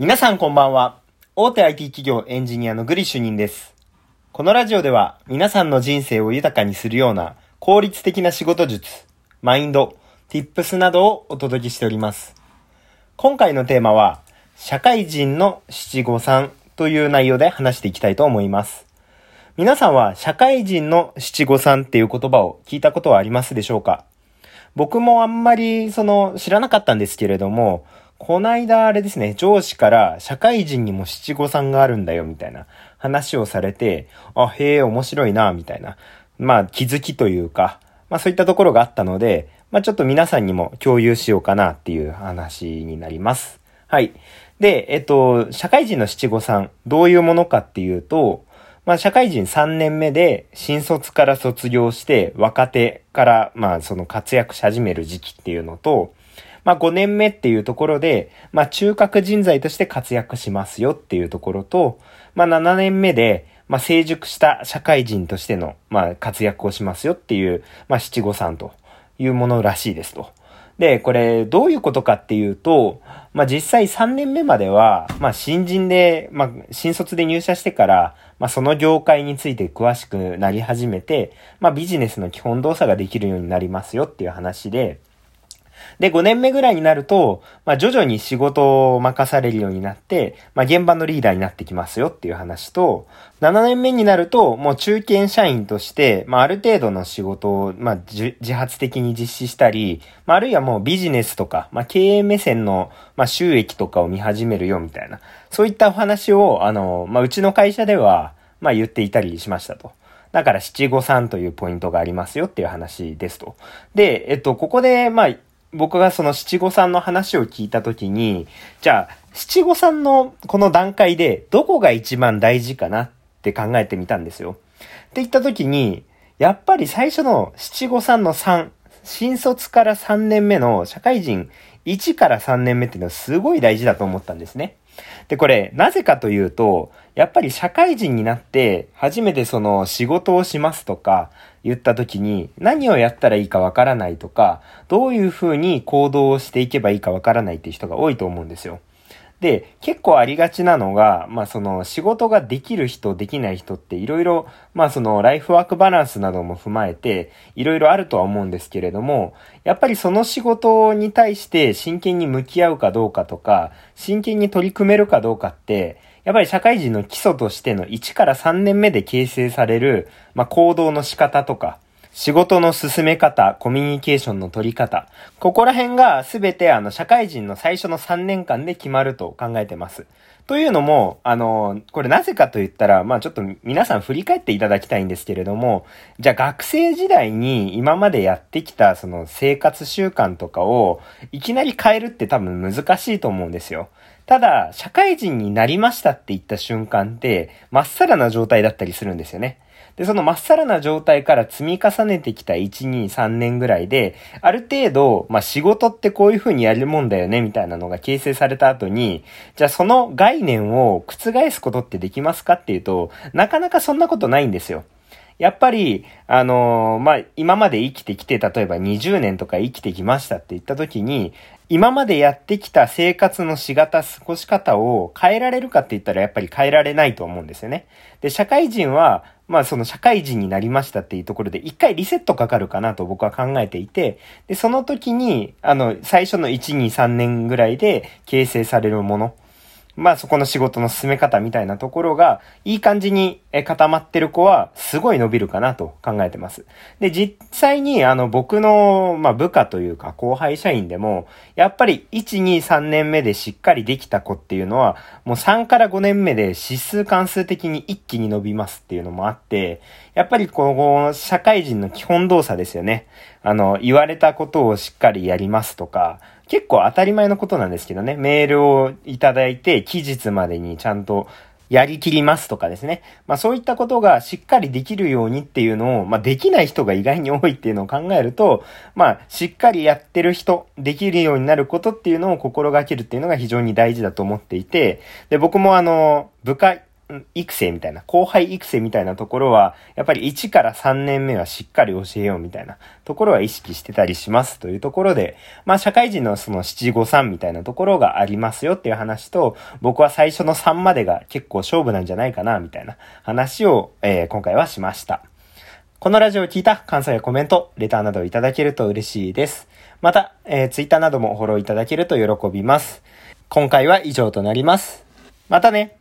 皆さんこんばんは。大手 IT 企業エンジニアのグリ主任です。このラジオでは皆さんの人生を豊かにするような効率的な仕事術、マインド、tips などをお届けしております。今回のテーマは、社会人の七五三という内容で話していきたいと思います。皆さんは社会人の七五三っていう言葉を聞いたことはありますでしょうか？僕もあんまりその知らなかったんですけれども、こないだあれですね、上司から社会人にも七五三があるんだよみたいな話をされて、あ、へえ、面白いな、みたいな。まあ気づきというか、まあそういったところがあったので、まあちょっと皆さんにも共有しようかなっていう話になります。はい。で、えっと、社会人の七五三、どういうものかっていうと、まあ社会人3年目で新卒から卒業して若手からまあその活躍し始める時期っていうのと、まあ5年目っていうところで、まあ中核人材として活躍しますよっていうところと、まあ7年目で、まあ成熟した社会人としての、まあ活躍をしますよっていう、まあ七五三というものらしいですと。で、これどういうことかっていうと、まあ実際3年目までは、まあ新人で、まあ新卒で入社してから、まあその業界について詳しくなり始めて、まあビジネスの基本動作ができるようになりますよっていう話で、で、5年目ぐらいになると、まあ、徐々に仕事を任されるようになって、まあ、現場のリーダーになってきますよっていう話と、7年目になると、もう中堅社員として、まあ、ある程度の仕事を、まあ、自発的に実施したり、まあ、あるいはもうビジネスとか、まあ、経営目線の、まあ、収益とかを見始めるよみたいな、そういったお話を、あの、まあ、うちの会社では、まあ、言っていたりしましたと。だから七五三というポイントがありますよっていう話ですと。で、えっと、ここで、まあ、僕がその七五三の話を聞いたときに、じゃあ、七五三のこの段階でどこが一番大事かなって考えてみたんですよ。って言ったときに、やっぱり最初の七五三の三、新卒から3年目の社会人1から3年目っていうのはすごい大事だと思ったんですね。で、これ、なぜかというと、やっぱり社会人になって、初めてその仕事をしますとか、言った時に、何をやったらいいかわからないとか、どういう風に行動をしていけばいいかわからないっていう人が多いと思うんですよ。で、結構ありがちなのが、まあその仕事ができる人、できない人っていろいろ、まあそのライフワークバランスなども踏まえて、いろいろあるとは思うんですけれども、やっぱりその仕事に対して真剣に向き合うかどうかとか、真剣に取り組めるかどうかって、やっぱり社会人の基礎としての1から3年目で形成される、まあ行動の仕方とか、仕事の進め方、コミュニケーションの取り方。ここら辺がすべてあの社会人の最初の3年間で決まると考えてます。というのも、あの、これなぜかと言ったら、まあちょっと皆さん振り返っていただきたいんですけれども、じゃあ学生時代に今までやってきたその生活習慣とかをいきなり変えるって多分難しいと思うんですよ。ただ、社会人になりましたって言った瞬間って、まっさらな状態だったりするんですよね。で、そのまっさらな状態から積み重ねてきた1、2、3年ぐらいで、ある程度、まあ、仕事ってこういう風にやるもんだよね、みたいなのが形成された後に、じゃあその概念を覆すことってできますかっていうと、なかなかそんなことないんですよ。やっぱり、あのー、まあ、今まで生きてきて、例えば20年とか生きてきましたって言った時に、今までやってきた生活のし方、過ごし方を変えられるかって言ったらやっぱり変えられないと思うんですよね。で、社会人は、まあその社会人になりましたっていうところで一回リセットかかるかなと僕は考えていて、で、その時に、あの、最初の1、2、3年ぐらいで形成されるもの。まあそこの仕事の進め方みたいなところが、いい感じに固まってる子は、すごい伸びるかなと考えてます。で、実際に、あの、僕の、まあ部下というか後輩社員でも、やっぱり1、2、3年目でしっかりできた子っていうのは、もう3から5年目で指数関数的に一気に伸びますっていうのもあって、やっぱりこの社会人の基本動作ですよね。あの、言われたことをしっかりやりますとか、結構当たり前のことなんですけどね、メールをいただいて、期日までにちゃんとやりきりますとかですね。まあそういったことがしっかりできるようにっていうのを、まあできない人が意外に多いっていうのを考えると、まあしっかりやってる人、できるようになることっていうのを心がけるっていうのが非常に大事だと思っていて、で、僕もあの、部下育成みたいな、後輩育成みたいなところは、やっぱり1から3年目はしっかり教えようみたいなところは意識してたりしますというところで、まあ社会人のその七五三みたいなところがありますよっていう話と、僕は最初の3までが結構勝負なんじゃないかなみたいな話を、えー、今回はしました。このラジオを聞いた感想やコメント、レターなどをいただけると嬉しいです。また、えー、ツイッターなどもフォローいただけると喜びます。今回は以上となります。またね